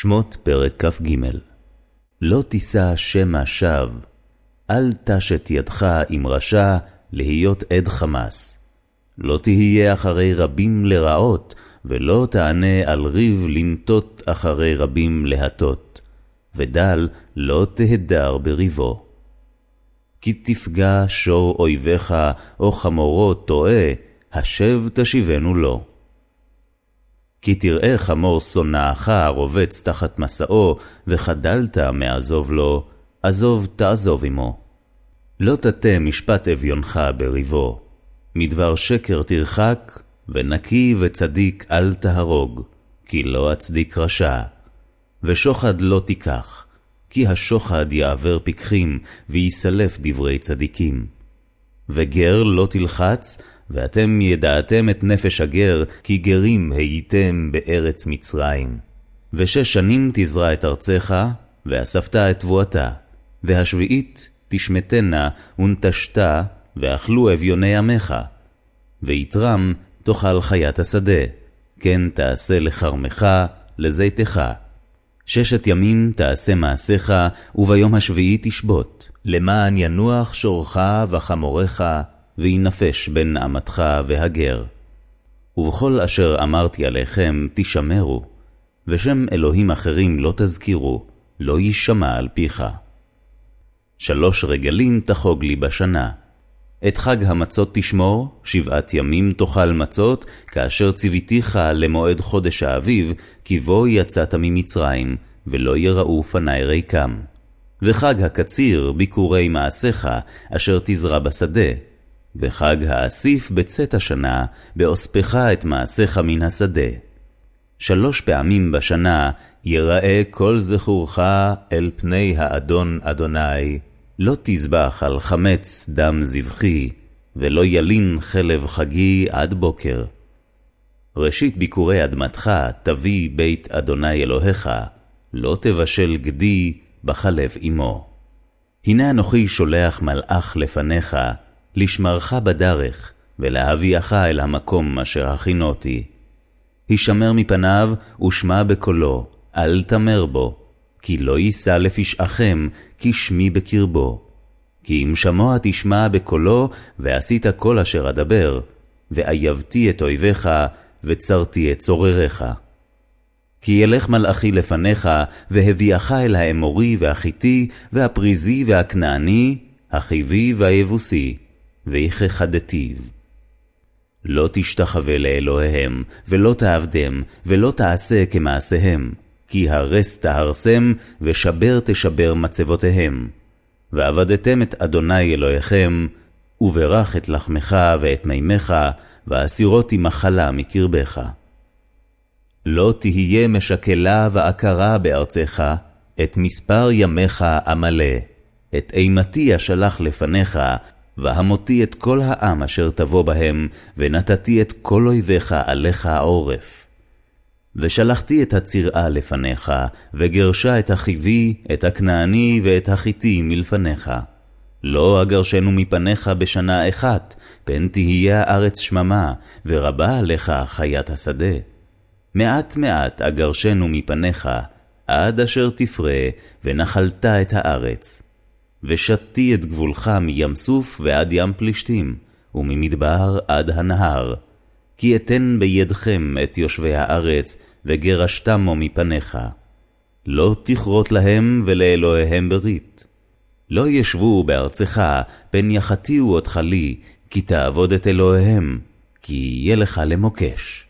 שמות פרק כ"ג לא תישא שמא שווא, אל תשת ידך עם רשע להיות עד חמס. לא תהיה אחרי רבים לרעות, ולא תענה על ריב לנטות אחרי רבים להטות, ודל לא תהדר בריבו. כי תפגע שור אויביך, או חמורו טועה, השב תשיבנו לו. כי תראה חמור שונאך רובץ תחת מסעו, וחדלת מעזוב לו, עזוב תעזוב עמו. לא תטה משפט אביונך בריבו, מדבר שקר תרחק, ונקי וצדיק אל תהרוג, כי לא אצדיק רשע. ושוחד לא תיקח, כי השוחד יעבר פיקחים, ויסלף דברי צדיקים. וגר לא תלחץ, ואתם ידעתם את נפש הגר, כי גרים הייתם בארץ מצרים. ושש שנים תזרע את ארצך, ואספת את תבואתה. והשביעית תשמטנה ונטשתה, ואכלו אביוני עמך. ויתרם תאכל חיית השדה, כן תעשה לכרמך, לזיתך. ששת ימים תעשה מעשיך, וביום השביעי תשבות, למען ינוח שורך וחמורך, וינפש בן אמתך והגר. ובכל אשר אמרתי עליכם תשמרו, ושם אלוהים אחרים לא תזכירו, לא יישמע על פיך. שלוש רגלים תחוג לי בשנה. את חג המצות תשמור, שבעת ימים תאכל מצות, כאשר ציוויתיך למועד חודש האביב, כי בו יצאת ממצרים, ולא יראו פני ריקם. וחג הקציר, ביקורי מעשיך, אשר תזרע בשדה, וחג האסיף בצאת השנה, באוספך את מעשיך מן השדה. שלוש פעמים בשנה יראה כל זכורך אל פני האדון אדוני, לא תזבח על חמץ דם זבחי, ולא ילין חלב חגי עד בוקר. ראשית ביקורי אדמתך תביא בית אדוני אלוהיך, לא תבשל גדי בחלב עמו. הנה אנוכי שולח מלאך לפניך, לשמרך בדרך, ולהביאך אל המקום אשר הכינותי. הישמר מפניו, ושמע בקולו, אל תמר בו, כי לא יישא לפשעכם, כי שמי בקרבו. כי אם שמוע תשמע בקולו, ועשית כל אשר אדבר, ואייבתי את אויביך, וצרתי את צורריך. כי ילך מלאכי לפניך, והביאך אל האמורי והחיתי, והפריזי והכנעני, החיבי והיבוסי, ויכחדתיו. לא תשתחווה לאלוהיהם, ולא תעבדם, ולא תעשה כמעשיהם, כי הרס תהרסם, ושבר תשבר מצבותיהם. ועבדתם את אדוני אלוהיכם, וברך את לחמך ואת מימיך, ואסירותי מחלה מקרבך. לא תהיה משקלה ועקרה בארצך, את מספר ימיך אמלא, את אימתי אשלח לפניך, והמותי את כל העם אשר תבוא בהם, ונתתי את כל אויביך עליך עורף. ושלחתי את הצירעה לפניך, וגרשה את החיבי, את הכנעני ואת החיתי מלפניך. לא אגרשנו מפניך בשנה אחת, פן תהיה הארץ שממה, ורבה עליך חיית השדה. מעט מעט אגרשנו מפניך, עד אשר תפרה, ונחלת את הארץ. ושתי את גבולך מים סוף ועד ים פלישתים, וממדבר עד הנהר. כי אתן בידכם את יושבי הארץ, וגרשתמו מפניך. לא תכרות להם ולאלוהיהם ברית. לא ישבו בארצך, פן יחטיאו אותך לי, כי תעבוד את אלוהיהם, כי יהיה לך למוקש.